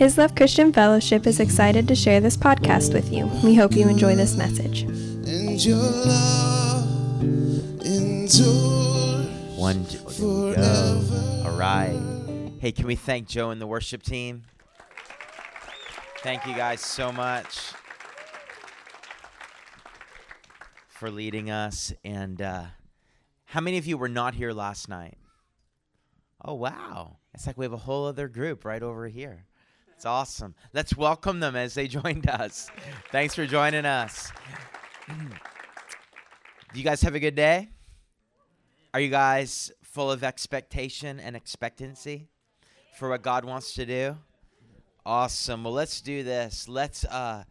His Love Christian Fellowship is excited to share this podcast with you. We hope you enjoy this message. and your love One, two, there we go. All right. Hey, can we thank Joe and the worship team? Thank you guys so much for leading us. And uh, how many of you were not here last night? Oh, wow. It's like we have a whole other group right over here. It's awesome. Let's welcome them as they joined us. Thanks for joining us. Do you guys have a good day? Are you guys full of expectation and expectancy for what God wants to do? Awesome. Well, let's do this. Let's uh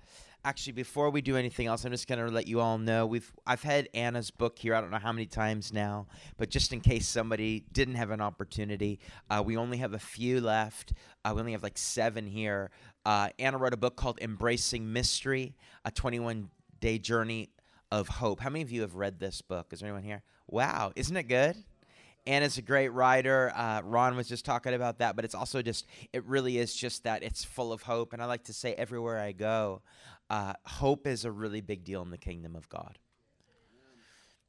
actually before we do anything else, I'm just going to let you all know we've I've had Anna's book here. I don't know how many times now, but just in case somebody didn't have an opportunity, uh, we only have a few left. Uh, we only have like seven here. Uh, Anna wrote a book called Embracing Mystery: A 21 Day Journey of Hope. How many of you have read this book? Is there anyone here? Wow, isn't it good? Anna's a great writer. Uh, Ron was just talking about that, but it's also just, it really is just that it's full of hope. And I like to say, everywhere I go, uh, hope is a really big deal in the kingdom of God.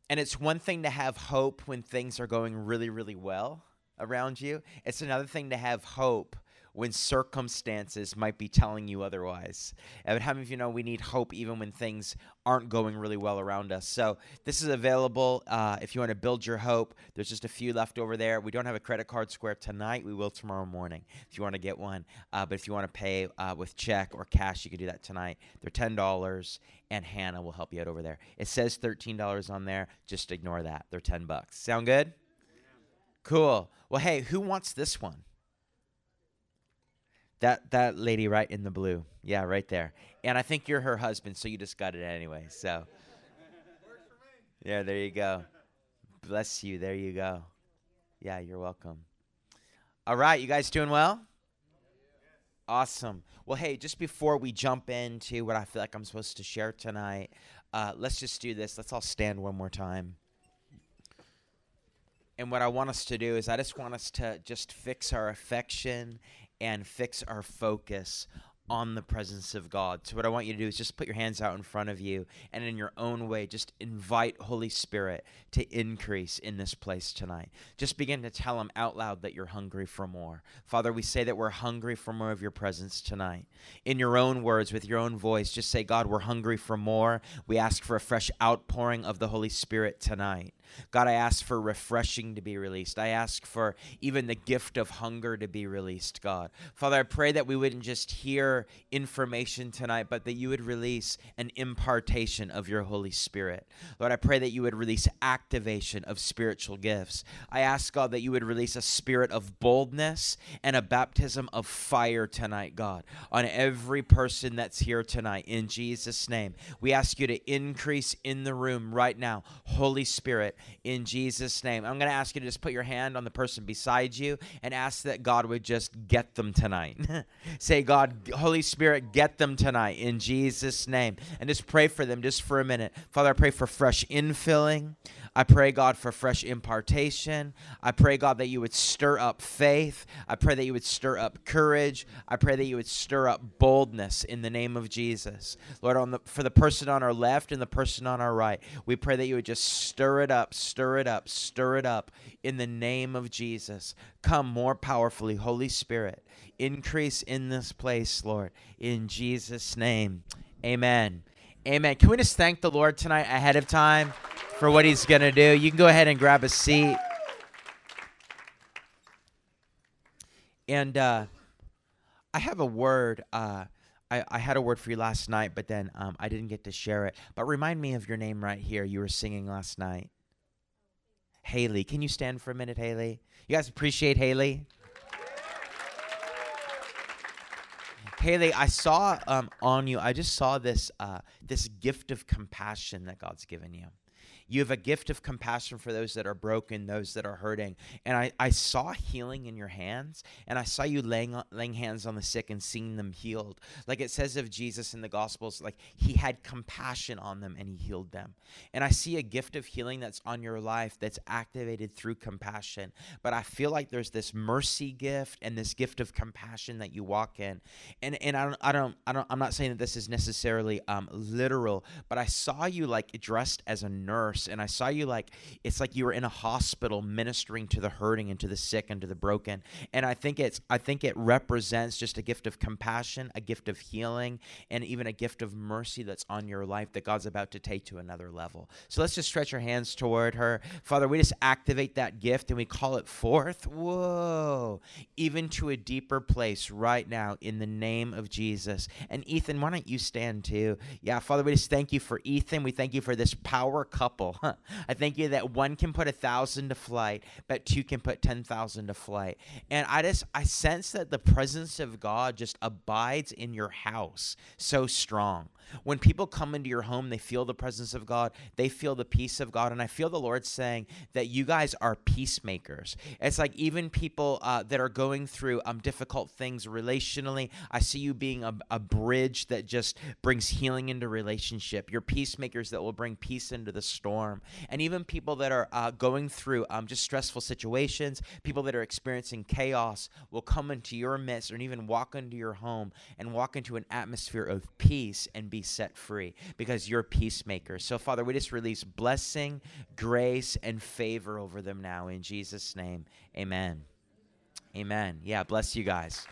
And it's one thing to have hope when things are going really, really well around you, it's another thing to have hope when circumstances might be telling you otherwise. And how many of you know we need hope even when things aren't going really well around us? So this is available uh, if you want to build your hope. There's just a few left over there. We don't have a credit card square tonight. We will tomorrow morning if you want to get one. Uh, but if you want to pay uh, with check or cash, you can do that tonight. They're ten dollars, and Hannah will help you out over there. It says thirteen dollars on there. Just ignore that. They're ten bucks. Sound good? Cool. Well, hey, who wants this one? That that lady right in the blue. Yeah, right there. And I think you're her husband, so you just got it anyway. So Yeah, there you go. Bless you. There you go. Yeah, you're welcome. All right, you guys doing well? Awesome. Well, hey, just before we jump into what I feel like I'm supposed to share tonight, uh, let's just do this. Let's all stand one more time. And what I want us to do is, I just want us to just fix our affection and fix our focus on the presence of God. So, what I want you to do is just put your hands out in front of you and in your own way, just invite Holy Spirit to increase in this place tonight. Just begin to tell Him out loud that you're hungry for more. Father, we say that we're hungry for more of your presence tonight. In your own words, with your own voice, just say, God, we're hungry for more. We ask for a fresh outpouring of the Holy Spirit tonight. God, I ask for refreshing to be released. I ask for even the gift of hunger to be released, God. Father, I pray that we wouldn't just hear information tonight, but that you would release an impartation of your Holy Spirit. Lord, I pray that you would release activation of spiritual gifts. I ask, God, that you would release a spirit of boldness and a baptism of fire tonight, God, on every person that's here tonight. In Jesus' name, we ask you to increase in the room right now. Holy Spirit, in Jesus' name. I'm going to ask you to just put your hand on the person beside you and ask that God would just get them tonight. Say, God, Holy Spirit, get them tonight in Jesus' name. And just pray for them just for a minute. Father, I pray for fresh infilling. I pray, God, for fresh impartation. I pray, God, that you would stir up faith. I pray that you would stir up courage. I pray that you would stir up boldness in the name of Jesus. Lord, on the, for the person on our left and the person on our right, we pray that you would just stir it up, stir it up, stir it up in the name of Jesus. Come more powerfully, Holy Spirit. Increase in this place, Lord, in Jesus' name. Amen. Amen. Can we just thank the Lord tonight ahead of time for what He's going to do? You can go ahead and grab a seat. And uh, I have a word. Uh, I, I had a word for you last night, but then um, I didn't get to share it. But remind me of your name right here. You were singing last night. Haley. Can you stand for a minute, Haley? You guys appreciate Haley? Haley, I saw um, on you. I just saw this uh, this gift of compassion that God's given you. You have a gift of compassion for those that are broken, those that are hurting. And I, I saw healing in your hands, and I saw you laying, laying hands on the sick and seeing them healed. Like it says of Jesus in the Gospels, like he had compassion on them and he healed them. And I see a gift of healing that's on your life that's activated through compassion. But I feel like there's this mercy gift and this gift of compassion that you walk in. And and I don't I don't I don't I'm not saying that this is necessarily um literal, but I saw you like dressed as a nurse and I saw you like it's like you were in a hospital ministering to the hurting and to the sick and to the broken. And I think it's I think it represents just a gift of compassion, a gift of healing, and even a gift of mercy that's on your life that God's about to take to another level. So let's just stretch our hands toward her. Father, we just activate that gift and we call it forth. Whoa. Even to a deeper place right now in the name of Jesus. And Ethan, why don't you stand too? Yeah, Father, we just thank you for Ethan. We thank you for this power couple. I thank you that one can put a thousand to flight, but two can put 10,000 to flight. And I just, I sense that the presence of God just abides in your house so strong. When people come into your home, they feel the presence of God, they feel the peace of God. And I feel the Lord saying that you guys are peacemakers. It's like even people uh, that are going through um, difficult things relationally, I see you being a, a bridge that just brings healing into relationship. You're peacemakers that will bring peace into the storm. And even people that are uh, going through um, just stressful situations, people that are experiencing chaos will come into your midst and even walk into your home and walk into an atmosphere of peace and be set free because you're peacemakers. So, Father, we just release blessing, grace, and favor over them now in Jesus' name. Amen. Amen. Yeah, bless you guys.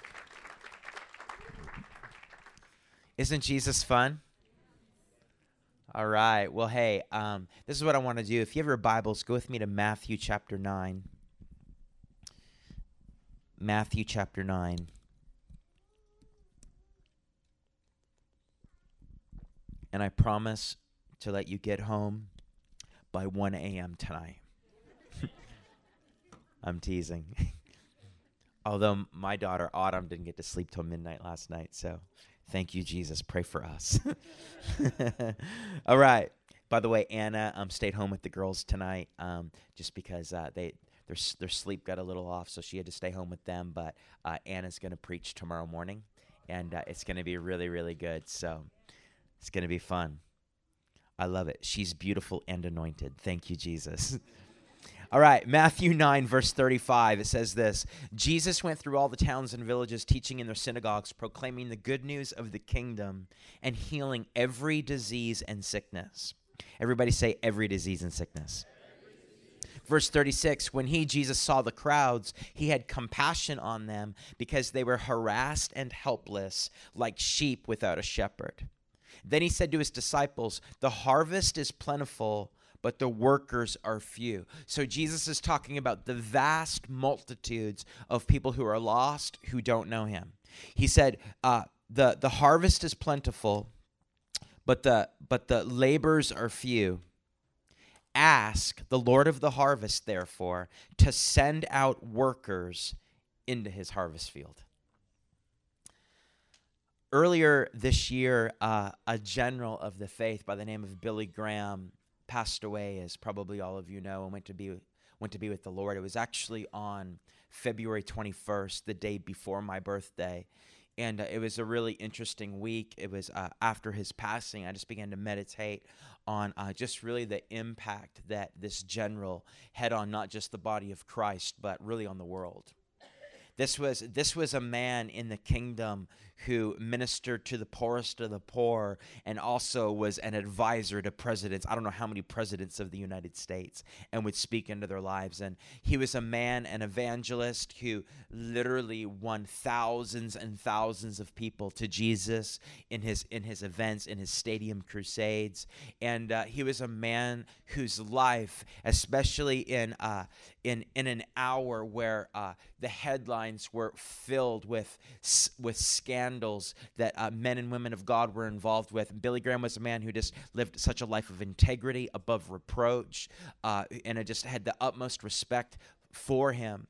Isn't Jesus fun? All right. Well, hey, um, this is what I want to do. If you have your Bibles, go with me to Matthew chapter 9. Matthew chapter 9. And I promise to let you get home by 1 a.m. tonight. I'm teasing. Although my daughter Autumn didn't get to sleep till midnight last night, so thank you, Jesus. Pray for us. All right. By the way, Anna um, stayed home with the girls tonight, um, just because uh, they their their sleep got a little off, so she had to stay home with them. But uh, Anna's going to preach tomorrow morning, and uh, it's going to be really really good. So it's going to be fun. I love it. She's beautiful and anointed. Thank you, Jesus. All right, Matthew 9, verse 35, it says this Jesus went through all the towns and villages, teaching in their synagogues, proclaiming the good news of the kingdom, and healing every disease and sickness. Everybody say, every disease and sickness. Verse 36 When he, Jesus, saw the crowds, he had compassion on them because they were harassed and helpless, like sheep without a shepherd. Then he said to his disciples, The harvest is plentiful, but the workers are few. So Jesus is talking about the vast multitudes of people who are lost, who don't know him. He said, uh, the, the harvest is plentiful, but the, but the labors are few. Ask the Lord of the harvest, therefore, to send out workers into his harvest field earlier this year, uh, a general of the faith by the name of Billy Graham passed away, as probably all of you know, and went to be went to be with the Lord. It was actually on February 21st, the day before my birthday. And uh, it was a really interesting week. It was uh, after his passing, I just began to meditate on uh, just really the impact that this general had on not just the body of Christ, but really on the world. This was this was a man in the kingdom who ministered to the poorest of the poor and also was an advisor to presidents. I don't know how many presidents of the United States and would speak into their lives. And he was a man, an evangelist who literally won thousands and thousands of people to Jesus in his in his events, in his stadium crusades. And uh, he was a man whose life, especially in uh, in in an hour where uh, the headlines were filled with with scandals that uh, men and women of God were involved with. Billy Graham was a man who just lived such a life of integrity, above reproach, uh, and I just had the utmost respect for him.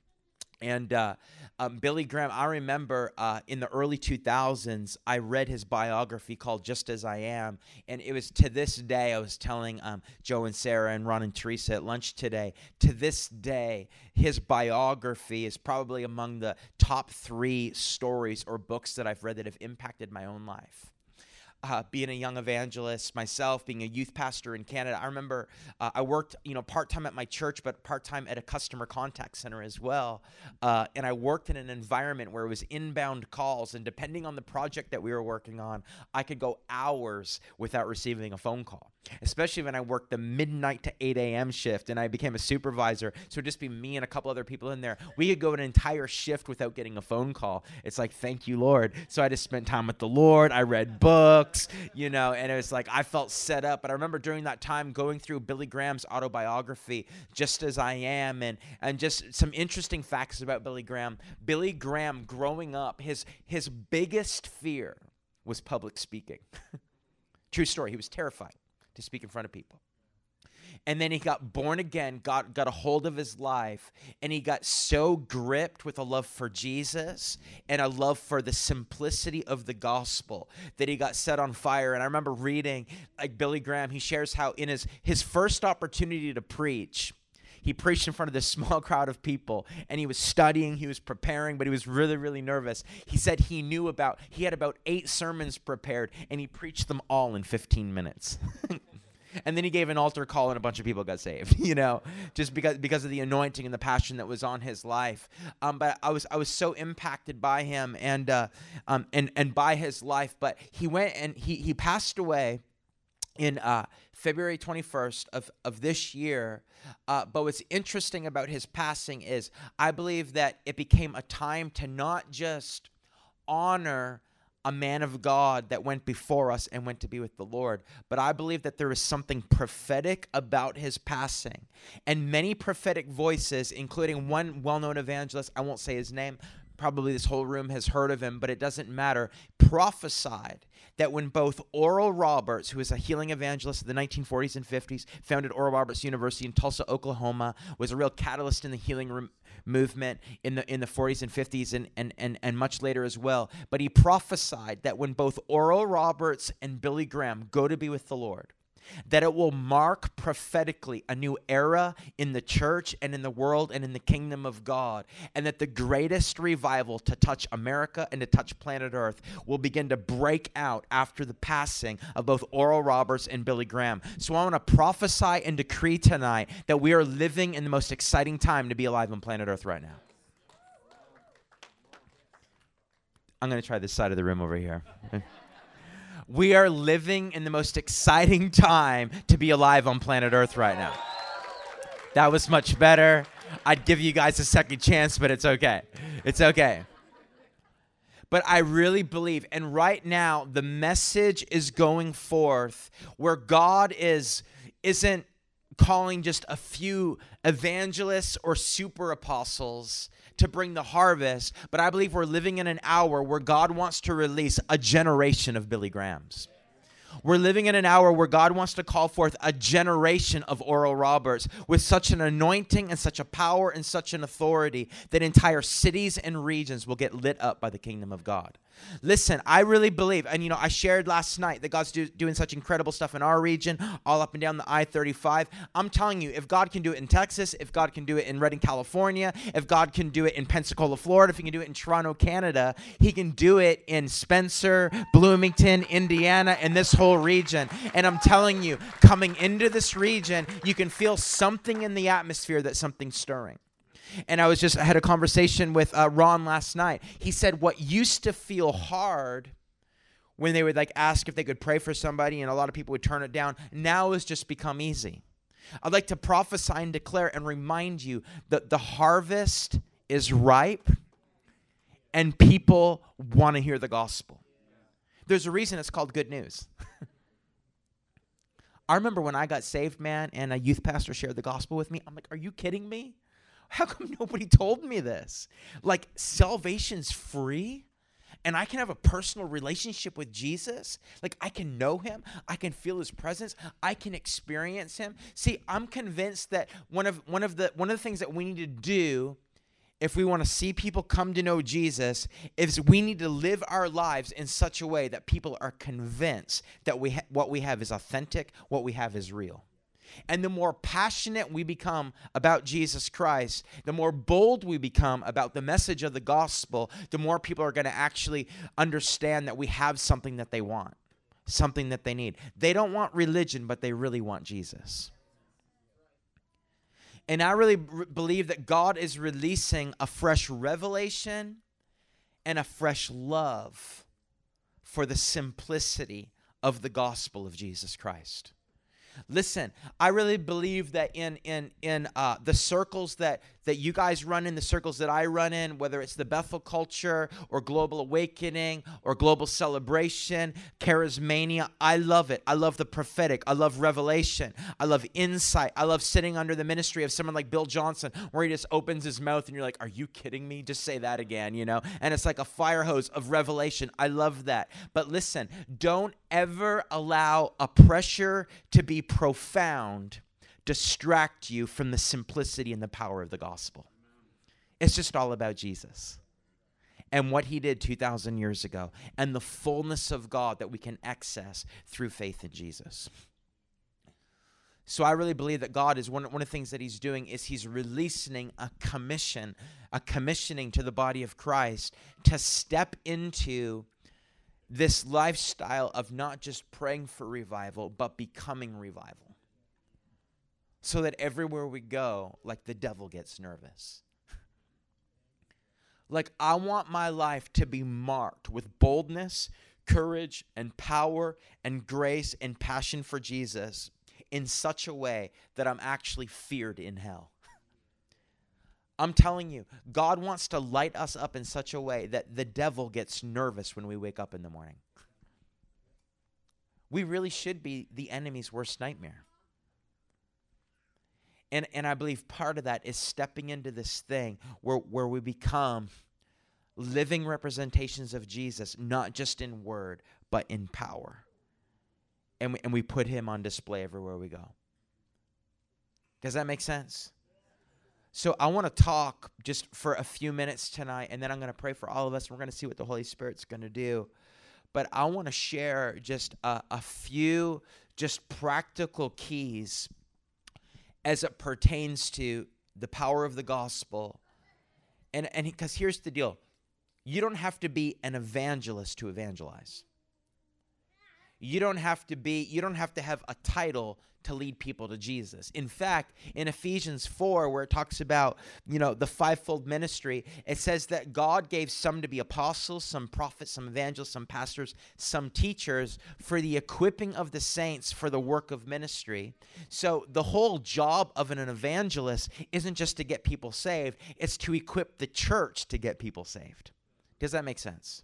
And uh, um, Billy Graham, I remember uh, in the early 2000s, I read his biography called Just As I Am. And it was to this day, I was telling um, Joe and Sarah and Ron and Teresa at lunch today, to this day, his biography is probably among the top three stories or books that I've read that have impacted my own life uh, being a young evangelist myself, being a youth pastor in Canada. I remember uh, I worked, you know, part time at my church, but part time at a customer contact center as well. Uh, and I worked in an environment where it was inbound calls, and depending on the project that we were working on, I could go hours without receiving a phone call. Especially when I worked the midnight to 8 a.m. shift, and I became a supervisor. So just be me and a couple other people in there. We could go an entire shift without getting a phone call. It's like, thank you, Lord. So I just spent time with the Lord. I read books books, you know, and it was like I felt set up. But I remember during that time going through Billy Graham's autobiography, Just As I Am, and and just some interesting facts about Billy Graham. Billy Graham growing up, his his biggest fear was public speaking. True story. He was terrified to speak in front of people and then he got born again, got got a hold of his life, and he got so gripped with a love for Jesus and a love for the simplicity of the gospel that he got set on fire. And I remember reading like Billy Graham, he shares how in his his first opportunity to preach, he preached in front of this small crowd of people and he was studying he was preparing but he was really really nervous. He said he knew about he had about eight sermons prepared and he preached them all in 15 minutes. And then he gave an altar call and a bunch of people got saved you know just because because of the anointing and the passion that was on his life. Um, but i was i was so impacted by him and uh, um, and and by his life but he went and he he passed away in uh, February 21st of, of this year. Uh, but what's interesting about his passing is I believe that it became a time to not just honor a man of God that went before us and went to be with the Lord. But I believe that there is something prophetic about his passing. And many prophetic voices, including one well known evangelist, I won't say his name, probably this whole room has heard of him, but it doesn't matter, prophesied that when both Oral Roberts, who is a healing evangelist of the 1940s and 50s, founded Oral Roberts University in Tulsa, Oklahoma, was a real catalyst in the healing movement in the in the 40s and 50s and, and, and, and much later as well. But he prophesied that when both Oral Roberts and Billy Graham go to be with the Lord, that it will mark prophetically a new era in the church and in the world and in the kingdom of God, and that the greatest revival to touch America and to touch planet Earth will begin to break out after the passing of both Oral Roberts and Billy Graham. So I want to prophesy and decree tonight that we are living in the most exciting time to be alive on planet Earth right now. I'm going to try this side of the room over here. We are living in the most exciting time to be alive on planet Earth right now. That was much better. I'd give you guys a second chance, but it's okay. It's okay. But I really believe, and right now the message is going forth where God is isn't calling just a few evangelists or super apostles to bring the harvest, but I believe we're living in an hour where God wants to release a generation of Billy Grahams. We're living in an hour where God wants to call forth a generation of Oral Roberts with such an anointing and such a power and such an authority that entire cities and regions will get lit up by the kingdom of God. Listen, I really believe, and you know, I shared last night that God's do, doing such incredible stuff in our region, all up and down the I 35. I'm telling you, if God can do it in Texas, if God can do it in Redding, California, if God can do it in Pensacola, Florida, if He can do it in Toronto, Canada, He can do it in Spencer, Bloomington, Indiana, and this whole region. And I'm telling you, coming into this region, you can feel something in the atmosphere that something's stirring. And I was just I had a conversation with uh, Ron last night. He said what used to feel hard when they would like ask if they could pray for somebody and a lot of people would turn it down now has just become easy. I'd like to prophesy and declare and remind you that the harvest is ripe and people want to hear the gospel. There's a reason it's called good news. I remember when I got saved, man, and a youth pastor shared the gospel with me. I'm like, are you kidding me? How come nobody told me this? Like, salvation's free? and I can have a personal relationship with Jesus, like I can know him, I can feel his presence, I can experience him. See, I'm convinced that one of one of the one of the things that we need to do if we want to see people come to know Jesus, is we need to live our lives in such a way that people are convinced that we ha- what we have is authentic, what we have is real. And the more passionate we become about Jesus Christ, the more bold we become about the message of the gospel, the more people are going to actually understand that we have something that they want, something that they need. They don't want religion, but they really want Jesus. And I really r- believe that God is releasing a fresh revelation and a fresh love for the simplicity of the gospel of Jesus Christ. Listen, I really believe that in in in uh, the circles that that you guys run in, the circles that I run in, whether it's the Bethel culture or Global Awakening or Global Celebration, Charismania, I love it. I love the prophetic. I love revelation. I love insight. I love sitting under the ministry of someone like Bill Johnson, where he just opens his mouth and you're like, "Are you kidding me? Just say that again," you know? And it's like a fire hose of revelation. I love that. But listen, don't ever allow a pressure to be profound distract you from the simplicity and the power of the gospel. It's just all about Jesus and what he did 2,000 years ago and the fullness of God that we can access through faith in Jesus. So I really believe that God is one, one of the things that he's doing is he's releasing a commission, a commissioning to the body of Christ to step into this lifestyle of not just praying for revival, but becoming revival so that everywhere we go, like the devil gets nervous. like, I want my life to be marked with boldness, courage, and power, and grace, and passion for Jesus in such a way that I'm actually feared in hell. I'm telling you, God wants to light us up in such a way that the devil gets nervous when we wake up in the morning. We really should be the enemy's worst nightmare. And and I believe part of that is stepping into this thing where where we become living representations of Jesus, not just in word, but in power. And we, and we put him on display everywhere we go. Does that make sense? So I want to talk just for a few minutes tonight, and then I'm going to pray for all of us. And we're going to see what the Holy Spirit's going to do. But I want to share just a, a few just practical keys as it pertains to the power of the gospel. And and because here's the deal. You don't have to be an evangelist to evangelize. You don't have to be you don't have to have a title to lead people to Jesus. In fact, in Ephesians 4 where it talks about, you know, the fivefold ministry, it says that God gave some to be apostles, some prophets, some evangelists, some pastors, some teachers for the equipping of the saints for the work of ministry. So the whole job of an evangelist isn't just to get people saved, it's to equip the church to get people saved. Does that make sense?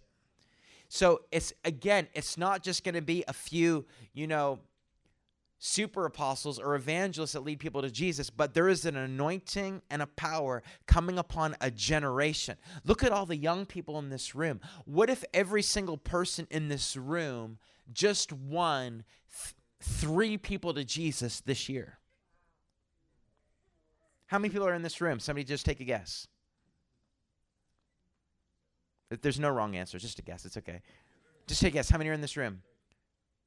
So it's again, it's not just going to be a few, you know, super apostles or evangelists that lead people to Jesus, but there is an anointing and a power coming upon a generation. Look at all the young people in this room. What if every single person in this room just won th- three people to Jesus this year? How many people are in this room? Somebody just take a guess. There's no wrong answer, just a guess. It's okay. Just take a guess. How many are in this room?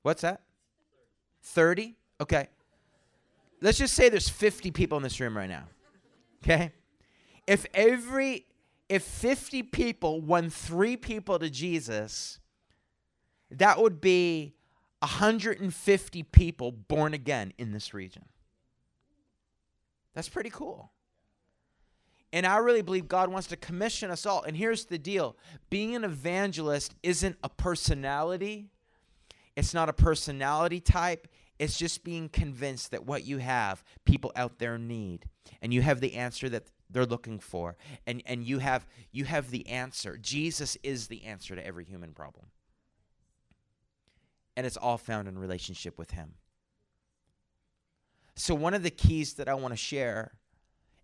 What's that? 30? Okay. Let's just say there's 50 people in this room right now. Okay? If every if 50 people won 3 people to Jesus, that would be 150 people born again in this region. That's pretty cool. And I really believe God wants to commission us all. And here's the deal being an evangelist isn't a personality, it's not a personality type. It's just being convinced that what you have, people out there need. And you have the answer that they're looking for. And, and you, have, you have the answer. Jesus is the answer to every human problem. And it's all found in relationship with Him. So, one of the keys that I want to share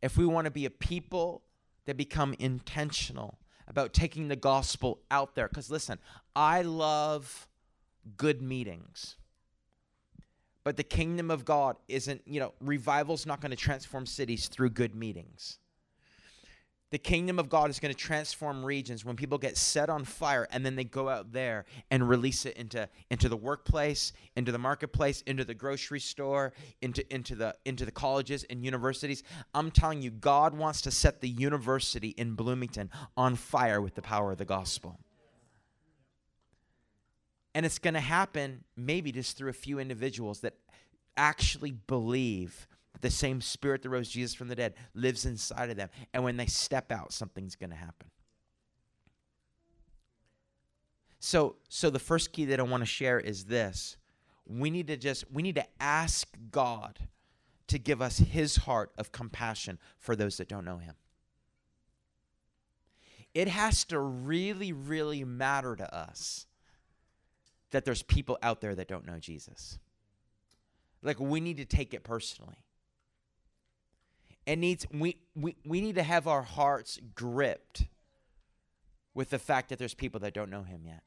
if we want to be a people that become intentional about taking the gospel out there. Because listen, I love good meetings. But the kingdom of God isn't, you know, revival's not going to transform cities through good meetings. The kingdom of God is going to transform regions when people get set on fire and then they go out there and release it into, into the workplace, into the marketplace, into the grocery store, into, into, the, into the colleges and universities. I'm telling you, God wants to set the university in Bloomington on fire with the power of the gospel. And it's going to happen maybe just through a few individuals that actually believe the same spirit that rose Jesus from the dead lives inside of them. And when they step out, something's going to happen. So, so the first key that I want to share is this. We need to just we need to ask God to give us his heart of compassion for those that don't know him. It has to really really matter to us that there's people out there that don't know Jesus. Like we need to take it personally and needs we, we we need to have our hearts gripped with the fact that there's people that don't know him yet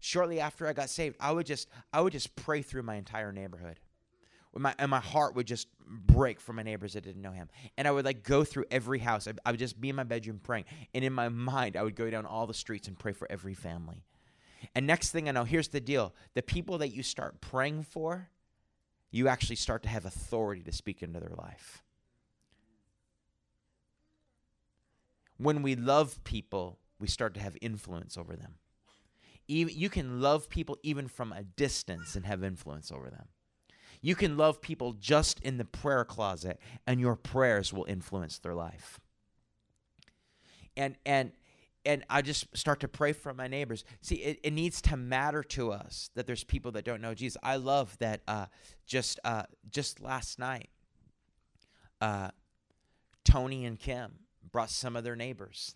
shortly after i got saved i would just i would just pray through my entire neighborhood my, and my heart would just break for my neighbors that didn't know him. And I would like go through every house. I, I would just be in my bedroom praying. And in my mind, I would go down all the streets and pray for every family. And next thing I know, here's the deal the people that you start praying for, you actually start to have authority to speak into their life. When we love people, we start to have influence over them. Even, you can love people even from a distance and have influence over them. You can love people just in the prayer closet, and your prayers will influence their life. And and and I just start to pray for my neighbors. See, it, it needs to matter to us that there's people that don't know Jesus. I love that uh, just uh, just last night, uh, Tony and Kim brought some of their neighbors.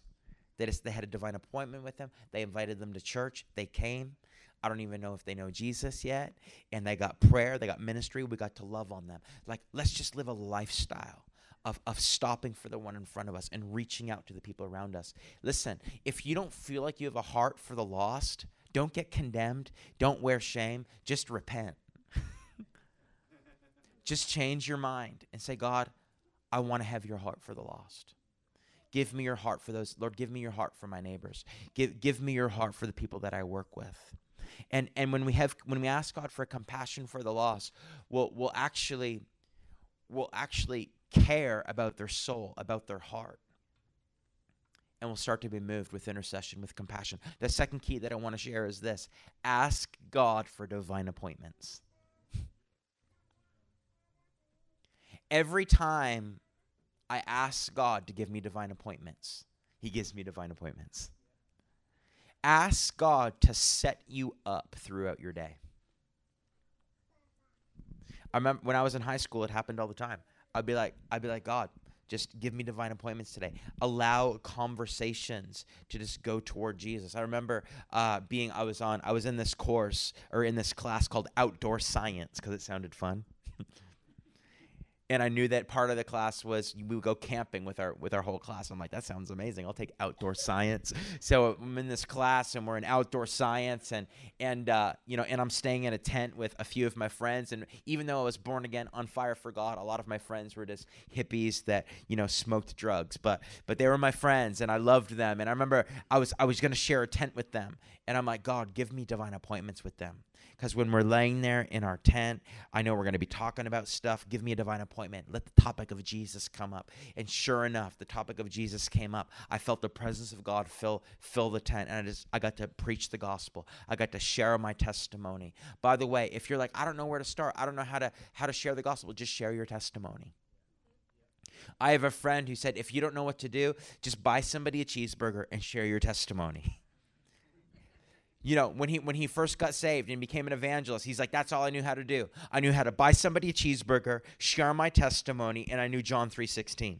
They, just, they had a divine appointment with them. They invited them to church. They came. I don't even know if they know Jesus yet. And they got prayer, they got ministry. We got to love on them. Like, let's just live a lifestyle of, of stopping for the one in front of us and reaching out to the people around us. Listen, if you don't feel like you have a heart for the lost, don't get condemned. Don't wear shame. Just repent. just change your mind and say, God, I want to have your heart for the lost. Give me your heart for those. Lord, give me your heart for my neighbors. Give, give me your heart for the people that I work with. And, and when we have when we ask God for compassion for the lost, we'll, we'll actually will actually care about their soul, about their heart. And will start to be moved with intercession, with compassion. The second key that I want to share is this ask God for divine appointments. Every time I ask God to give me divine appointments, He gives me divine appointments. Ask God to set you up throughout your day. I remember when I was in high school, it happened all the time. I'd be like, I'd be like, God, just give me divine appointments today. Allow conversations to just go toward Jesus. I remember uh, being, I was on, I was in this course or in this class called outdoor science because it sounded fun. and I knew that part of the class was we would go camping with our with our whole class. I'm like, that sounds amazing. I'll take outdoor science. So I'm in this class and we're in outdoor science and and uh, you know and I'm staying in a tent with a few of my friends. And even though I was born again on fire for God, a lot of my friends were just hippies that you know smoked drugs. But but they were my friends and I loved them. And I remember I was I was gonna share a tent with them. And I'm like, God, give me divine appointments with them. Because when we're laying there in our tent, I know we're going to be talking about stuff. Give me a divine appointment. Let the topic of Jesus come up. And sure enough, the topic of Jesus came up. I felt the presence of God fill fill the tent, and I just I got to preach the gospel. I got to share my testimony. By the way, if you're like, I don't know where to start, I don't know how to how to share the gospel, just share your testimony. I have a friend who said, if you don't know what to do, just buy somebody a cheeseburger and share your testimony. you know when he when he first got saved and became an evangelist he's like that's all i knew how to do. I knew how to buy somebody a cheeseburger share my testimony and i knew john 3.16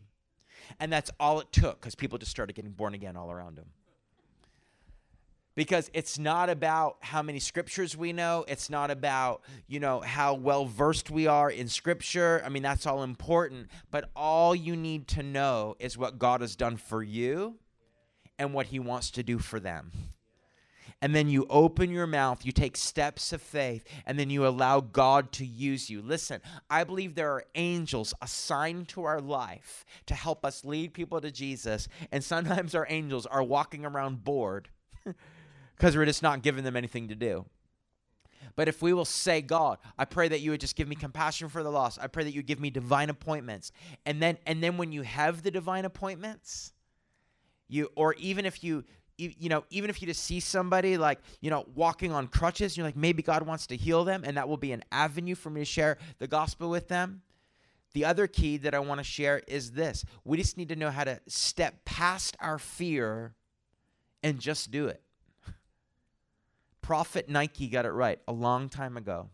and that's all it took because people just started getting born again all around him. Because it's not about how many scriptures we know. It's not about you know how well versed we are in scripture. I mean that's all important. But all you need to know is what god has done for you and what he wants to do for them and then you open your mouth, you take steps of faith, and then you allow God to use you. Listen, I believe there are angels assigned to our life to help us lead people to Jesus, and sometimes our angels are walking around bored because we're just not giving them anything to do. But if we will say, God, I pray that you would just give me compassion for the lost. I pray that you give me divine appointments. And then and then when you have the divine appointments, you or even if you you know, even if you just see somebody like, you know, walking on crutches, you're like, maybe God wants to heal them, and that will be an avenue for me to share the gospel with them. The other key that I want to share is this we just need to know how to step past our fear and just do it. Prophet Nike got it right a long time ago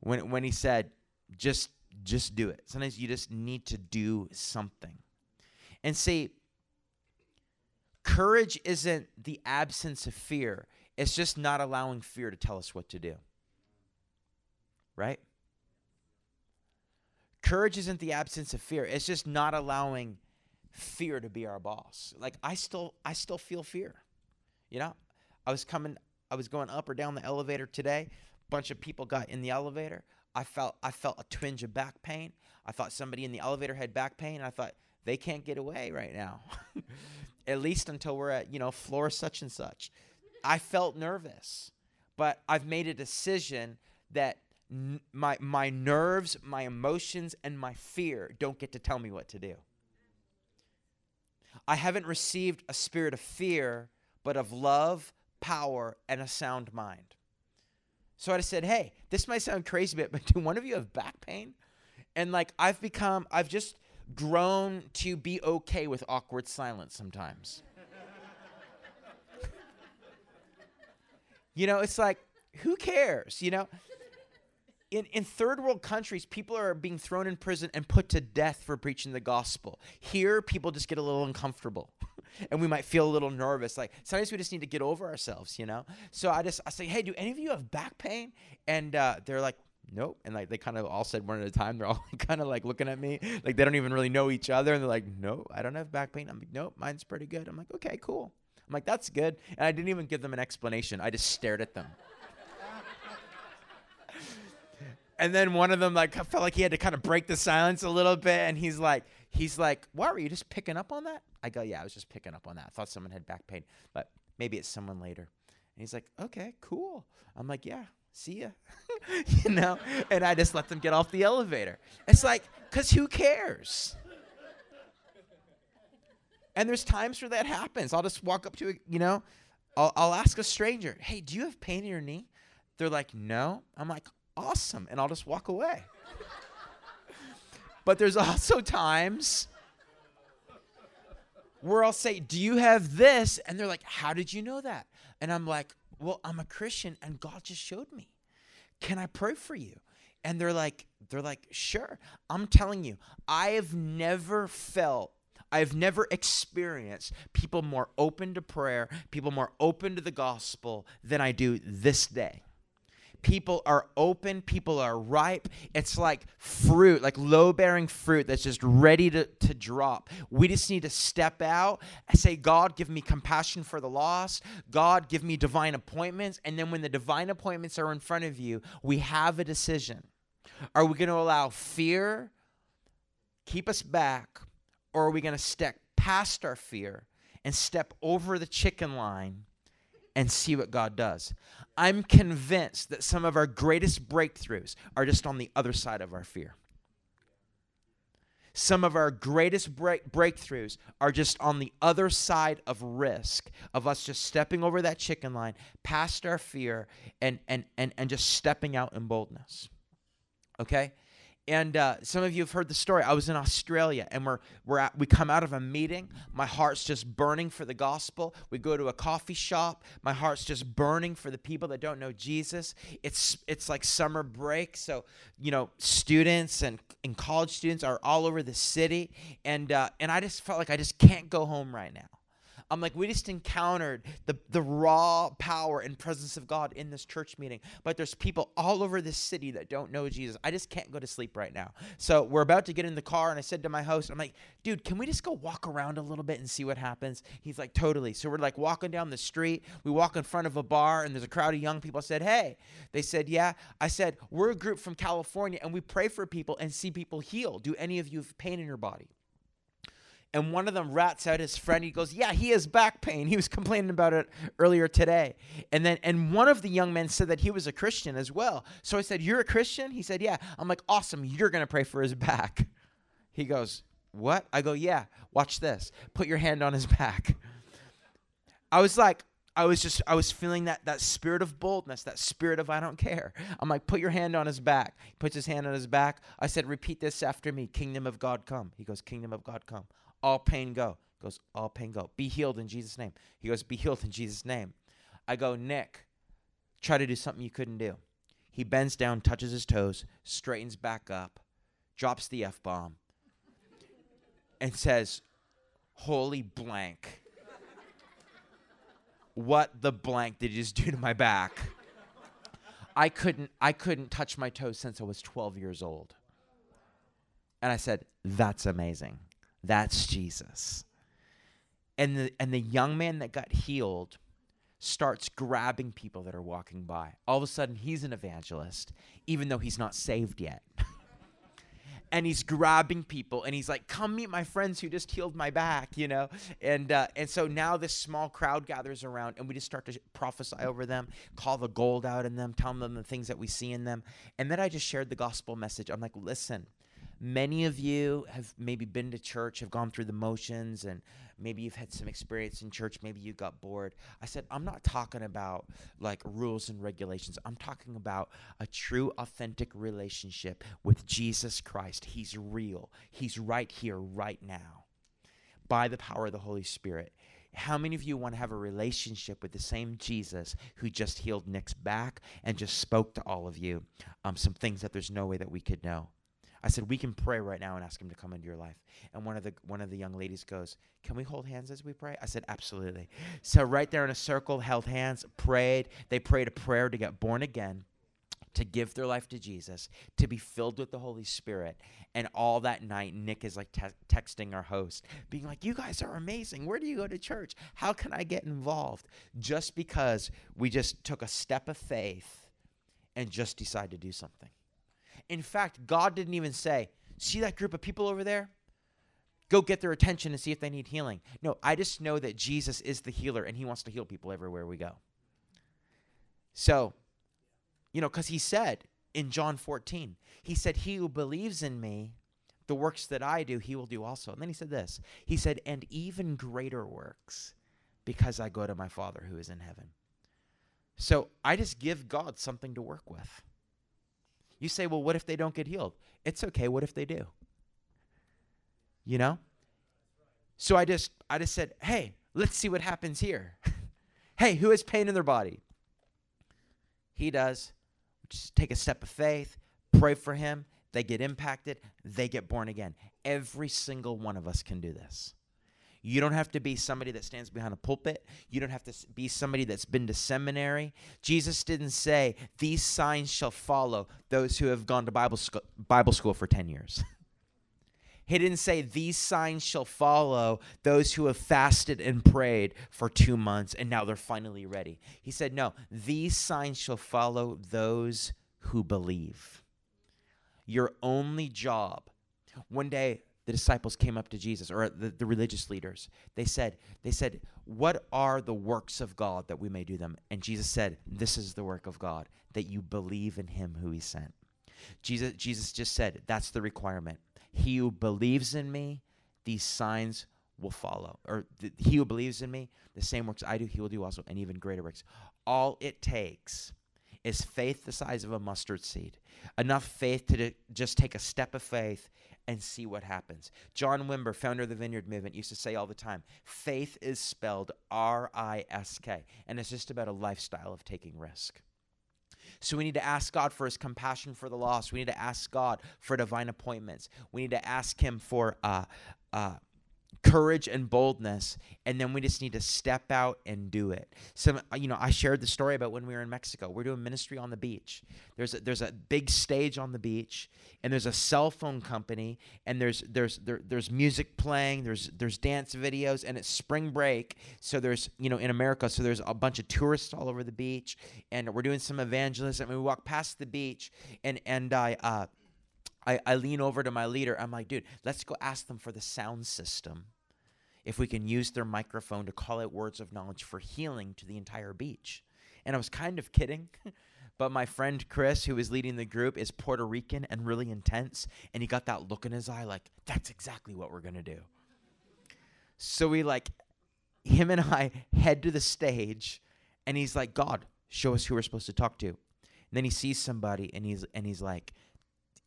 when, when he said, just, just do it. Sometimes you just need to do something. And see, Courage isn't the absence of fear, it's just not allowing fear to tell us what to do. Right? Courage isn't the absence of fear, it's just not allowing fear to be our boss. Like I still I still feel fear. You know? I was coming I was going up or down the elevator today. Bunch of people got in the elevator. I felt I felt a twinge of back pain. I thought somebody in the elevator had back pain. I thought they can't get away right now. at least until we're at, you know, floor such and such. I felt nervous, but I've made a decision that n- my my nerves, my emotions and my fear don't get to tell me what to do. I haven't received a spirit of fear, but of love, power and a sound mind. So I said, "Hey, this might sound crazy, but do one of you have back pain?" And like I've become I've just grown to be okay with awkward silence sometimes. you know, it's like, who cares? You know, in, in third world countries, people are being thrown in prison and put to death for preaching the gospel. Here, people just get a little uncomfortable. and we might feel a little nervous. Like sometimes we just need to get over ourselves, you know? So I just I say, hey, do any of you have back pain? And uh, they're like, nope. And like they kind of all said one at a time. They're all kind of like looking at me like they don't even really know each other. And they're like, no, I don't have back pain. I'm like, nope, mine's pretty good. I'm like, okay, cool. I'm like, that's good. And I didn't even give them an explanation. I just stared at them. and then one of them like felt like he had to kind of break the silence a little bit. And he's like, he's like, why were you just picking up on that? I go, yeah, I was just picking up on that. I thought someone had back pain, but maybe it's someone later. And he's like, okay, cool. I'm like, yeah, see ya. you know? And I just let them get off the elevator. It's like, because who cares? And there's times where that happens. I'll just walk up to, a, you know, I'll, I'll ask a stranger, hey, do you have pain in your knee? They're like, no. I'm like, awesome. And I'll just walk away. but there's also times where I'll say, Do you have this? And they're like, How did you know that? And I'm like, well, I'm a Christian and God just showed me. Can I pray for you? And they're like, they're like, sure. I'm telling you, I have never felt I've never experienced people more open to prayer, people more open to the gospel than I do this day. People are open, people are ripe. It's like fruit, like low bearing fruit that's just ready to, to drop. We just need to step out say, God, give me compassion for the lost. God, give me divine appointments. And then when the divine appointments are in front of you, we have a decision. Are we going to allow fear keep us back, or are we going to step past our fear and step over the chicken line and see what God does. I'm convinced that some of our greatest breakthroughs are just on the other side of our fear. Some of our greatest break- breakthroughs are just on the other side of risk, of us just stepping over that chicken line, past our fear, and, and, and, and just stepping out in boldness. Okay? And uh, some of you have heard the story. I was in Australia, and we're we're at, we come out of a meeting. My heart's just burning for the gospel. We go to a coffee shop. My heart's just burning for the people that don't know Jesus. It's it's like summer break, so you know students and, and college students are all over the city, and uh, and I just felt like I just can't go home right now. I'm like, we just encountered the, the raw power and presence of God in this church meeting. But there's people all over this city that don't know Jesus. I just can't go to sleep right now. So we're about to get in the car, and I said to my host, I'm like, dude, can we just go walk around a little bit and see what happens? He's like, totally. So we're like walking down the street. We walk in front of a bar, and there's a crowd of young people. I said, hey. They said, yeah. I said, we're a group from California, and we pray for people and see people heal. Do any of you have pain in your body? And one of them rats out his friend. He goes, "Yeah, he has back pain. He was complaining about it earlier today." And then, and one of the young men said that he was a Christian as well. So I said, "You're a Christian?" He said, "Yeah." I'm like, "Awesome. You're gonna pray for his back." He goes, "What?" I go, "Yeah. Watch this. Put your hand on his back." I was like, I was just I was feeling that that spirit of boldness, that spirit of I don't care. I'm like, put your hand on his back. He puts his hand on his back. I said, repeat this after me. Kingdom of God come. He goes, Kingdom of God come all pain go. He goes, all pain go. Be healed in Jesus' name. He goes, be healed in Jesus' name. I go, Nick, try to do something you couldn't do. He bends down, touches his toes, straightens back up, drops the F bomb, and says, Holy blank. What the blank did you just do to my back? I couldn't I couldn't touch my toes since I was 12 years old. And I said, That's amazing. That's Jesus. And the and the young man that got healed starts grabbing people that are walking by. All of a sudden he's an evangelist even though he's not saved yet. and he's grabbing people and he's like come meet my friends who just healed my back you know and uh, and so now this small crowd gathers around and we just start to prophesy over them call the gold out in them tell them the things that we see in them and then i just shared the gospel message i'm like listen Many of you have maybe been to church, have gone through the motions, and maybe you've had some experience in church. Maybe you got bored. I said, I'm not talking about like rules and regulations. I'm talking about a true, authentic relationship with Jesus Christ. He's real, He's right here, right now, by the power of the Holy Spirit. How many of you want to have a relationship with the same Jesus who just healed Nick's back and just spoke to all of you um, some things that there's no way that we could know? I said, "We can pray right now and ask him to come into your life." And one of the one of the young ladies goes, "Can we hold hands as we pray?" I said, "Absolutely." So right there in a circle, held hands, prayed. They prayed a prayer to get born again, to give their life to Jesus, to be filled with the Holy Spirit. And all that night, Nick is like te- texting our host, being like, "You guys are amazing. Where do you go to church? How can I get involved?" Just because we just took a step of faith and just decided to do something. In fact, God didn't even say, see that group of people over there? Go get their attention and see if they need healing. No, I just know that Jesus is the healer and he wants to heal people everywhere we go. So, you know, because he said in John 14, he said, He who believes in me, the works that I do, he will do also. And then he said this He said, And even greater works because I go to my Father who is in heaven. So I just give God something to work with. You say, well, what if they don't get healed? It's okay. What if they do? You know? So I just I just said, hey, let's see what happens here. hey, who has pain in their body? He does. Just take a step of faith, pray for him. They get impacted, they get born again. Every single one of us can do this. You don't have to be somebody that stands behind a pulpit. You don't have to be somebody that's been to seminary. Jesus didn't say, These signs shall follow those who have gone to Bible, sco- Bible school for 10 years. he didn't say, These signs shall follow those who have fasted and prayed for two months and now they're finally ready. He said, No, these signs shall follow those who believe. Your only job. One day, the disciples came up to Jesus or the, the religious leaders. They said, they said, What are the works of God that we may do them? And Jesus said, This is the work of God, that you believe in him who he sent. Jesus, Jesus just said, That's the requirement. He who believes in me, these signs will follow. Or he who believes in me, the same works I do, he will do also, and even greater works. All it takes is faith the size of a mustard seed. Enough faith to just take a step of faith and see what happens. John Wimber, founder of the Vineyard Movement, used to say all the time faith is spelled R I S K, and it's just about a lifestyle of taking risk. So we need to ask God for his compassion for the lost. We need to ask God for divine appointments. We need to ask him for uh, uh, courage and boldness and then we just need to step out and do it. Some you know i shared the story about when we were in mexico. We're doing ministry on the beach. There's a, there's a big stage on the beach and there's a cell phone company and there's there's there, there's music playing there's there's dance videos and it's spring break. So there's you know in america so there's a bunch of tourists all over the beach and we're doing some evangelism and we walk past the beach and and i uh I, I lean over to my leader. I'm like, dude, let's go ask them for the sound system. If we can use their microphone to call out words of knowledge for healing to the entire beach. And I was kind of kidding, but my friend Chris, who is leading the group, is Puerto Rican and really intense. And he got that look in his eye like, that's exactly what we're going to do. So we like, him and I head to the stage, and he's like, God, show us who we're supposed to talk to. And then he sees somebody, and he's and he's like,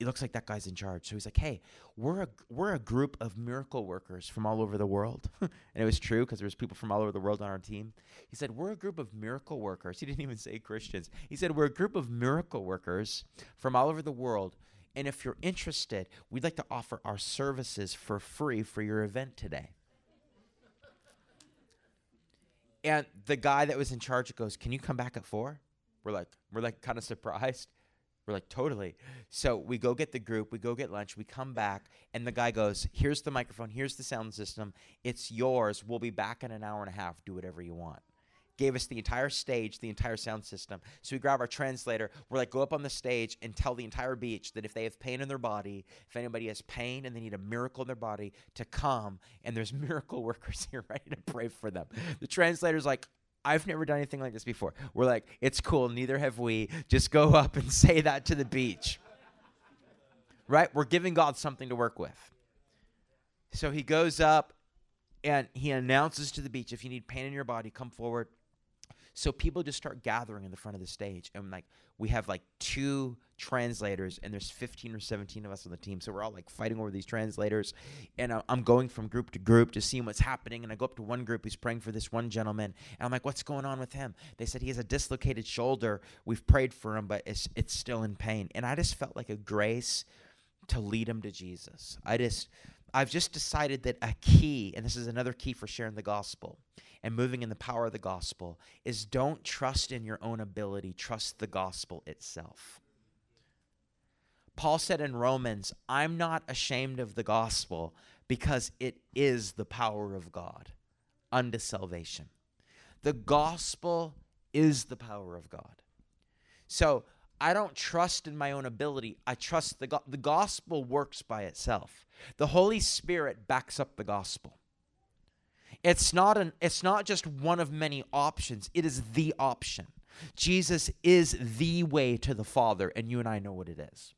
it looks like that guy's in charge. So he's like, "Hey, we're a we're a group of miracle workers from all over the world," and it was true because there was people from all over the world on our team. He said, "We're a group of miracle workers." He didn't even say Christians. He said, "We're a group of miracle workers from all over the world." And if you're interested, we'd like to offer our services for free for your event today. And the guy that was in charge goes, "Can you come back at 4?" We're like, we're like kind of surprised. We're like, totally. So we go get the group, we go get lunch, we come back, and the guy goes, Here's the microphone, here's the sound system. It's yours. We'll be back in an hour and a half. Do whatever you want. Gave us the entire stage, the entire sound system. So we grab our translator. We're like, go up on the stage and tell the entire beach that if they have pain in their body, if anybody has pain and they need a miracle in their body, to come. And there's miracle workers here ready to pray for them. The translator's like, I've never done anything like this before. We're like, it's cool, neither have we. Just go up and say that to the beach. right? We're giving God something to work with. So he goes up and he announces to the beach if you need pain in your body, come forward. So people just start gathering in the front of the stage. And like we have like two translators and there's 15 or 17 of us on the team. So we're all like fighting over these translators and i'm going from group to group to seeing what's happening and i go up to one group who's praying for this one gentleman and i'm like what's going on with him? They said he has a dislocated shoulder. We've prayed for him but it's it's still in pain. And i just felt like a grace to lead him to jesus. I just i've just decided that a key and this is another key for sharing the gospel and moving in the power of the gospel is don't trust in your own ability trust the gospel itself Paul said in Romans, I'm not ashamed of the gospel because it is the power of God unto salvation. The gospel is the power of God. So I don't trust in my own ability. I trust the go- the gospel works by itself. The Holy Spirit backs up the gospel. It's not an it's not just one of many options. It is the option. Jesus is the way to the Father and you and I know what it is.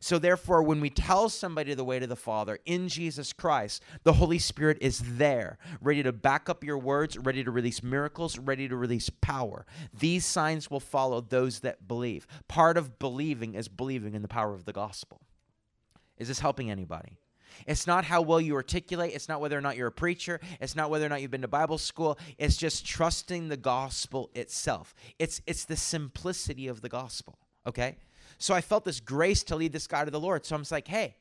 So, therefore, when we tell somebody the way to the Father in Jesus Christ, the Holy Spirit is there, ready to back up your words, ready to release miracles, ready to release power. These signs will follow those that believe. Part of believing is believing in the power of the gospel. Is this helping anybody? It's not how well you articulate. It's not whether or not you're a preacher. It's not whether or not you've been to Bible school. It's just trusting the gospel itself. It's it's the simplicity of the gospel. Okay? So I felt this grace to lead this guy to the Lord. So I'm just like, hey,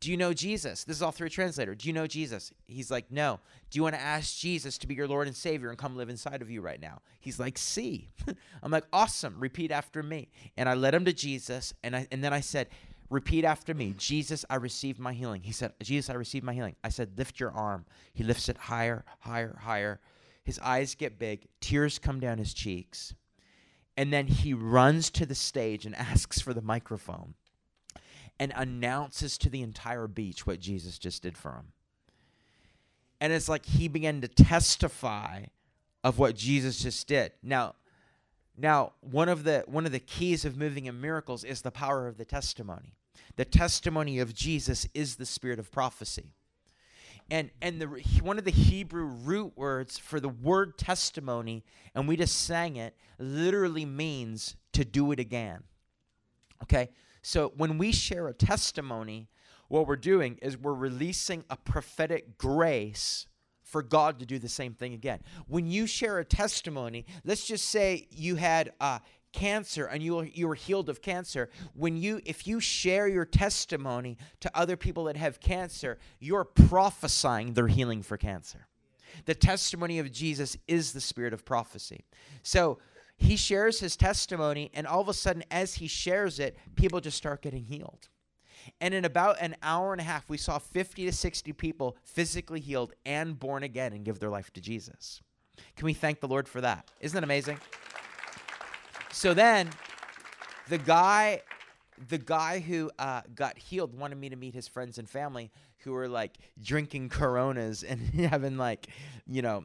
do you know Jesus? This is all through a translator. Do you know Jesus? He's like, no. Do you want to ask Jesus to be your Lord and Savior and come live inside of you right now? He's like, see. I'm like, awesome. Repeat after me. And I led him to Jesus. And I and then I said, repeat after me. Jesus, I received my healing. He said, Jesus, I received my healing. I said, lift your arm. He lifts it higher, higher, higher. His eyes get big. Tears come down his cheeks. And then he runs to the stage and asks for the microphone and announces to the entire beach what Jesus just did for him. And it's like he began to testify of what Jesus just did. Now, now one of the one of the keys of moving in miracles is the power of the testimony. The testimony of Jesus is the spirit of prophecy and and the one of the Hebrew root words for the word testimony, and we just sang it, literally means to do it again. Okay, so when we share a testimony, what we're doing is we're releasing a prophetic grace for God to do the same thing again. When you share a testimony, let's just say you had uh, cancer and you you were healed of cancer when you if you share your testimony to other people that have cancer you're prophesying their healing for cancer. The testimony of Jesus is the spirit of prophecy. So he shares his testimony and all of a sudden as he shares it people just start getting healed. And in about an hour and a half we saw 50 to 60 people physically healed and born again and give their life to Jesus. Can we thank the Lord for that? Isn't that amazing so then the guy the guy who uh, got healed wanted me to meet his friends and family who were like drinking coronas and having like you know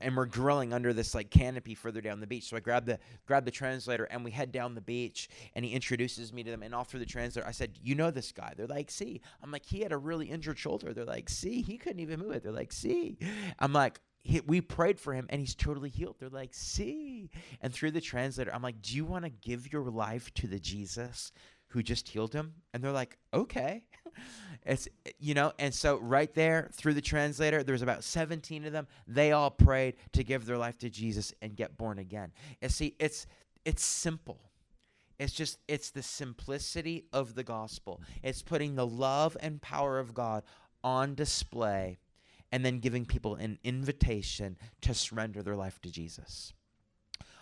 and we're grilling under this like canopy further down the beach. So i grab the grab the translator and we head down the beach and he introduces me to them and all through the translator i said you know this guy? They're like see. I'm like he had a really injured shoulder. They're like see he couldn't even move it. They're like see. I'm like he, we prayed for him and he's totally healed. They're like, see. And through the translator, I'm like, do you want to give your life to the Jesus who just healed him? And they're like, okay. it's, you know, and so right there through the translator, there's about 17 of them. They all prayed to give their life to Jesus and get born again. And see, it's, it's simple. It's just, it's the simplicity of the gospel. It's putting the love and power of God on display and then giving people an invitation to surrender their life to Jesus.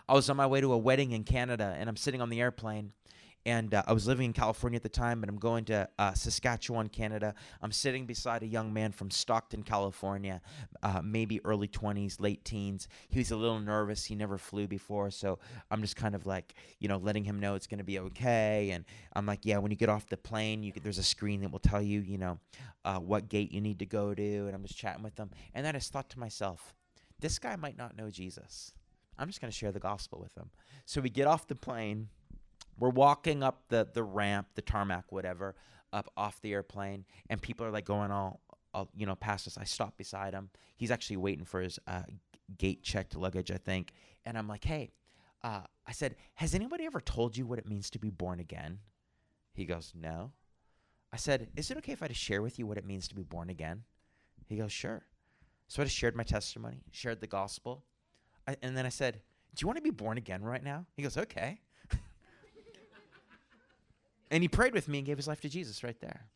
I was on my way to a wedding in Canada, and I'm sitting on the airplane, and uh, I was living in California at the time, and I'm going to uh, Saskatchewan, Canada. I'm sitting beside a young man from Stockton, California, uh, maybe early 20s, late teens. He was a little nervous. He never flew before, so I'm just kind of like, you know, letting him know it's going to be okay. And I'm like, yeah, when you get off the plane, you there's a screen that will tell you, you know, uh, what gate you need to go to. And I'm just chatting with them, and then I just thought to myself, this guy might not know Jesus. I'm just going to share the gospel with him. So we get off the plane we're walking up the the ramp, the tarmac, whatever, up off the airplane, and people are like going all, all you know, past us. I stop beside him. He's actually waiting for his uh, gate checked luggage, I think. And I'm like, hey, uh, I said, has anybody ever told you what it means to be born again? He goes, no. I said, is it okay if I just share with you what it means to be born again? He goes, sure. So I just shared my testimony, shared the gospel. I, and then I said, do you want to be born again right now? He goes, okay. And he prayed with me and gave his life to Jesus right there.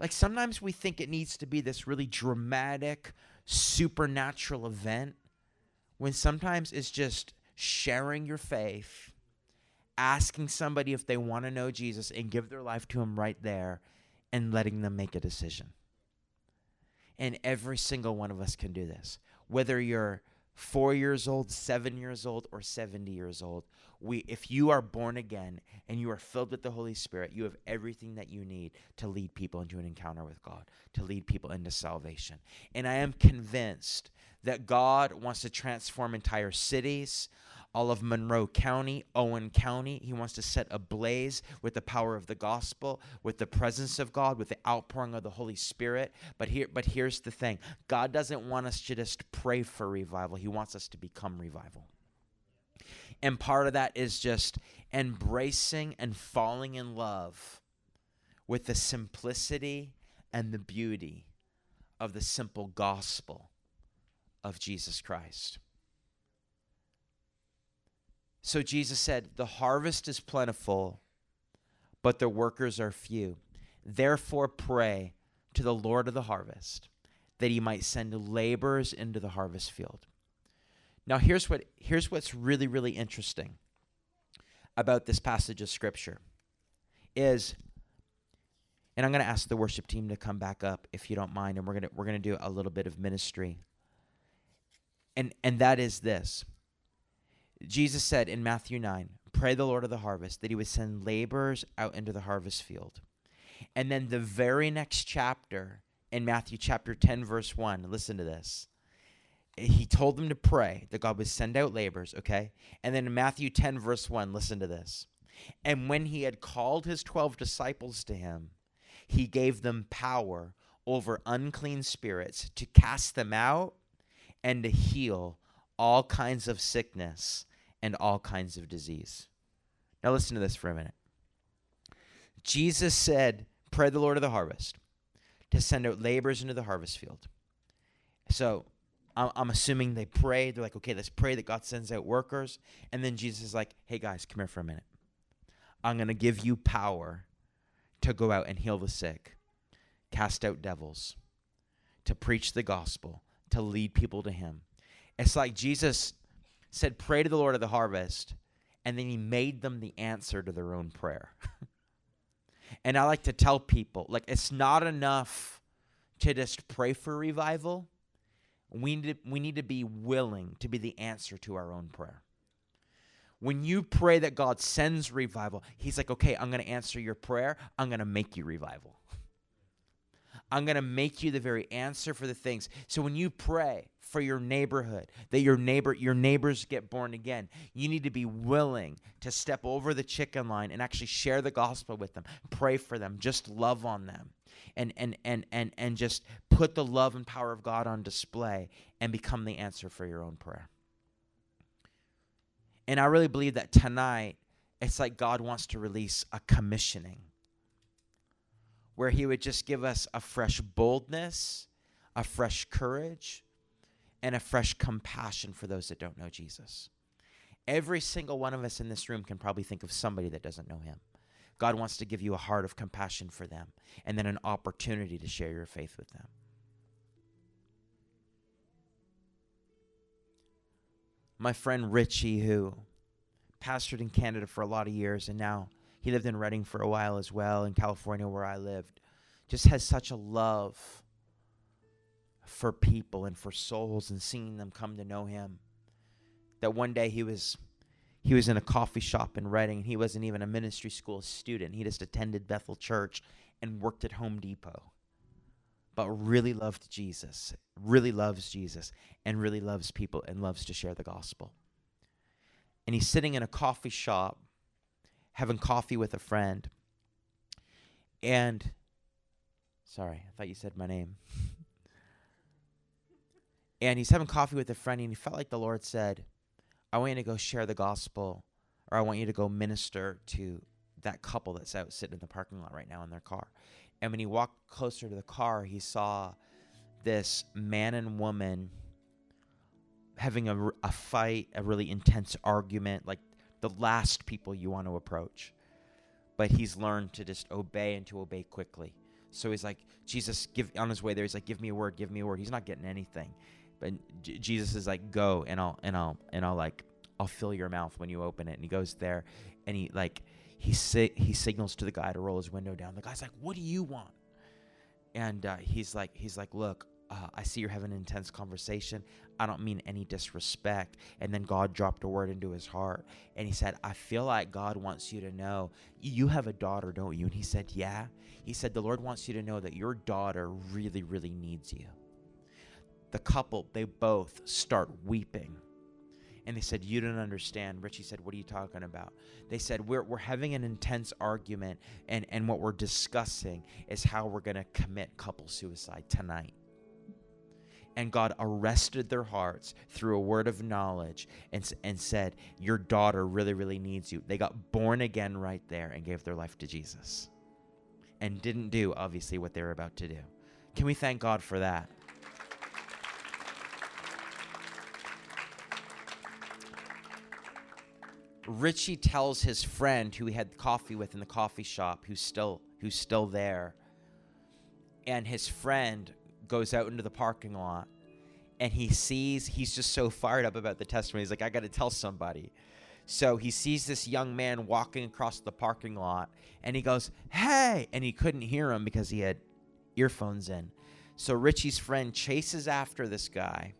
Like sometimes we think it needs to be this really dramatic, supernatural event, when sometimes it's just sharing your faith, asking somebody if they want to know Jesus and give their life to him right there, and letting them make a decision. And every single one of us can do this. Whether you're four years old, seven years old, or 70 years old. We, if you are born again and you are filled with the Holy Spirit, you have everything that you need to lead people into an encounter with God, to lead people into salvation. And I am convinced that God wants to transform entire cities, all of Monroe County, Owen County. He wants to set ablaze with the power of the gospel, with the presence of God, with the outpouring of the Holy Spirit. But here but here's the thing. God doesn't want us to just pray for revival. He wants us to become revival. And part of that is just embracing and falling in love with the simplicity and the beauty of the simple gospel of Jesus Christ. So Jesus said, The harvest is plentiful, but the workers are few. Therefore, pray to the Lord of the harvest that he might send laborers into the harvest field. Now, here's, what, here's what's really, really interesting about this passage of Scripture is, and I'm going to ask the worship team to come back up if you don't mind, and we're going to we're going to do a little bit of ministry. And, and that is this Jesus said in Matthew 9, Pray the Lord of the harvest that he would send laborers out into the harvest field. And then the very next chapter, in Matthew chapter 10, verse 1, listen to this. He told them to pray that God would send out laborers, okay? And then in Matthew 10, verse 1, listen to this. And when he had called his 12 disciples to him, he gave them power over unclean spirits to cast them out and to heal all kinds of sickness and all kinds of disease. Now, listen to this for a minute. Jesus said, Pray the Lord of the harvest to send out laborers into the harvest field. So, I'm, assuming they pray. They're like, okay, let's pray that God sends out workers. And then Jesus is like, hey guys, come here for a minute. I'm going to give you power to go out and heal the sick, cast out devils, to preach the gospel, to lead people to Him. It's like Jesus said, pray to the Lord of the harvest, and then He made them the answer to their own prayer. and I like to tell people, like, it's not enough to just pray for revival. We need, to, we need to be willing to be the answer to our own prayer. When you pray that God sends revival, He's like, okay, I'm going to answer your prayer. I'm going to make you revival. I'm going to make you the very answer for the things. So when you pray for your neighborhood, that your neighbor your neighbors get born again, you need to be willing to step over the chicken line and actually share the gospel with them. Pray for them, just love on them. And and and and and just put the love and power of God on display and become the answer for your own prayer. And I really believe that tonight it's like God wants to release a commissioning where He would just give us a fresh boldness, a fresh courage, and a fresh compassion for those that don't know Jesus. Every single one of us in this room can probably think of somebody that doesn't know Him. God wants to give you a heart of compassion for them and then an opportunity to share your faith with them. my friend Richie, who pastored in Canada for a lot of years, and now he lived in Redding for a while as well, in California where I lived, just has such a love for people and for souls and seeing them come to know him. That one day he was he was in a coffee shop in Redding. And he wasn't even a ministry school student. He just attended Bethel Church and worked at Home Depot but really loved Jesus, really loves Jesus, and really loves people and loves to share the gospel. And he's sitting in a coffee shop having coffee with a friend. And, sorry, I thought you said my name. and he's having coffee with a friend, and he felt like the Lord said, I want you to go share the gospel, or I want you to go minister to that couple that's out sitting in the parking lot right now in their car. And when he walked closer to the car, he saw this man and woman having a, a fight, a really intense argument, like the last people you want to approach. But he's learned to just obey and to obey quickly. So he's like, Jesus, give on his way there. He's like, give me a word, give me a word. He's not getting anything, but J- Jesus is like, go and I'll and I'll and I'll like I'll fill your mouth when you open it. And he goes there, and he like he si- he signals to the guy to roll his window down. The guy's like, "What do you want?" And uh, he's like, he's like, "Look, uh, I see you're having an intense conversation. I don't mean any disrespect." And then God dropped a word into his heart, and he said, "I feel like God wants you to know you have a daughter, don't you?" And he said, "Yeah." He said, "The Lord wants you to know that your daughter really, really needs you." The couple, they both start weeping and they said, You don't understand. Richie said, What are you talking about? They said, We're, we're having an intense argument, and, and what we're discussing is how we're going to commit couple suicide tonight. And God arrested their hearts through a word of knowledge and, and said, Your daughter really, really needs you. They got born again right there and gave their life to Jesus. And didn't do, obviously, what they were about to do. Can we thank God for that? Richie tells his friend who he had coffee with in the coffee shop, who's still who's still there, and his friend goes out into the parking lot, and he sees he's just so fired up about the testimony. He's like, I got to tell somebody. So he sees this young man walking across the parking lot, and he goes, "Hey!" And he couldn't hear him because he had earphones in. So Richie's friend chases after this guy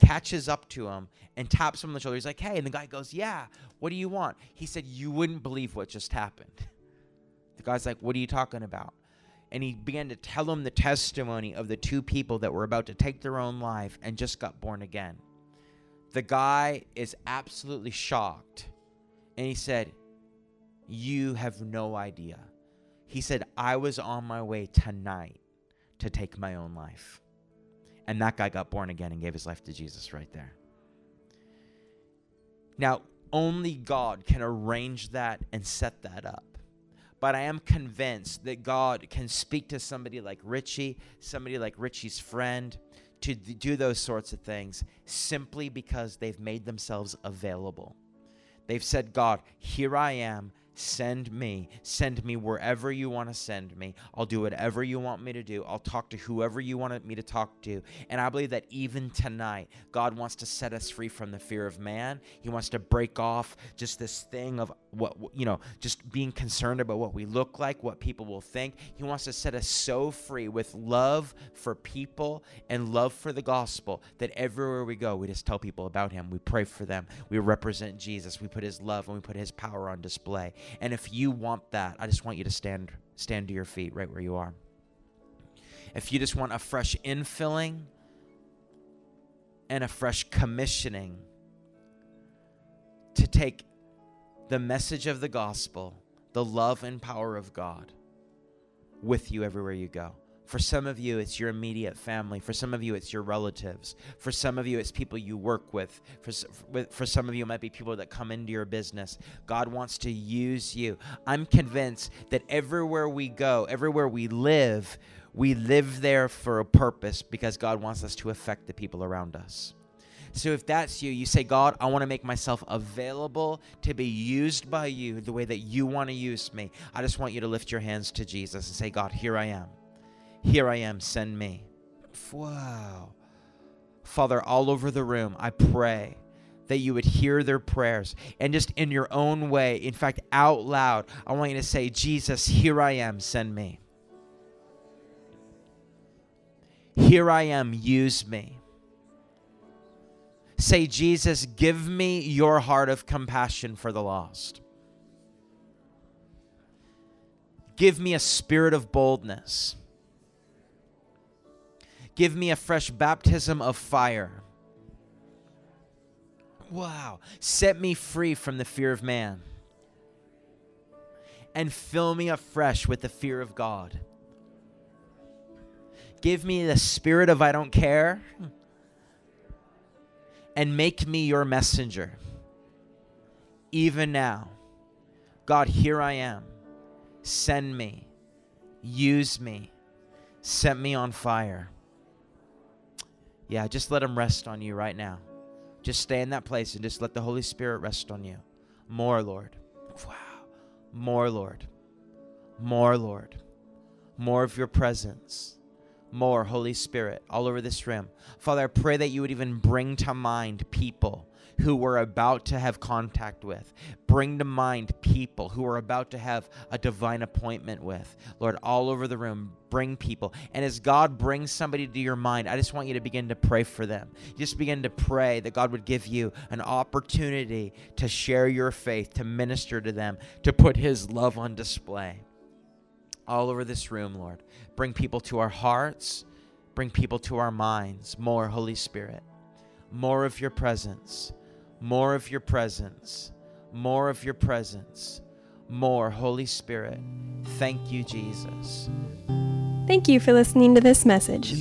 catches up to him and taps him on the shoulder. He's like, hey. And the guy goes, yeah, what do you want? He said, you wouldn't believe what just happened. The guy's like, what are you talking about? And he began to tell him the testimony of the two people that were about to take their own life and just got born again. The guy is absolutely shocked. And he said, You have no idea. He said, I was on my way tonight to take my own life. And that guy got born again and gave his life to Jesus right there. Now, only God can arrange that and set that up. But I am convinced that God can speak to somebody like Richie, somebody like Richie's friend, to do those sorts of things simply because they've made themselves available. They've said, God, here I am. Send me. Send me wherever you want to send me. I'll do whatever you want me to do. I'll talk to whoever you want me to talk to. And I believe that even tonight, God wants to set us free from the fear of man. He wants to break off just this thing of what, you know, just being concerned about what we look like, what people will think. He wants to set us so free with love for people and love for the gospel that everywhere we go, we just tell people about Him. We pray for them. We represent Jesus. We put His love and we put His power on display. And if you want that, I just want you to stand stand to your feet right where you are. If you just want a fresh infilling and a fresh commissioning to take the message of the gospel, the love and power of God with you everywhere you go. For some of you, it's your immediate family. For some of you, it's your relatives. For some of you, it's people you work with. For, for some of you, it might be people that come into your business. God wants to use you. I'm convinced that everywhere we go, everywhere we live, we live there for a purpose because God wants us to affect the people around us. So if that's you, you say, God, I want to make myself available to be used by you the way that you want to use me. I just want you to lift your hands to Jesus and say, God, here I am. Here I am, send me. Wow. Father, all over the room, I pray that you would hear their prayers and just in your own way, in fact, out loud, I want you to say, Jesus, here I am, send me. Here I am, use me. Say, Jesus, give me your heart of compassion for the lost. Give me a spirit of boldness. Give me a fresh baptism of fire. Wow. Set me free from the fear of man. And fill me afresh with the fear of God. Give me the spirit of I don't care. And make me your messenger. Even now. God, here I am. Send me. Use me. Set me on fire. Yeah, just let Him rest on you right now. Just stay in that place and just let the Holy Spirit rest on you. More, Lord. Wow. More, Lord. More, Lord. More of your presence. More, Holy Spirit, all over this room. Father, I pray that you would even bring to mind people who we're about to have contact with. Bring to mind people who are about to have a divine appointment with. Lord, all over the room, bring people. And as God brings somebody to your mind, I just want you to begin to pray for them. Just begin to pray that God would give you an opportunity to share your faith, to minister to them, to put His love on display. All over this room, Lord. Bring people to our hearts, bring people to our minds. More, Holy Spirit. More of your presence more of your presence, more of your presence, more Holy Spirit. Thank you, Jesus. Thank you for listening to this message.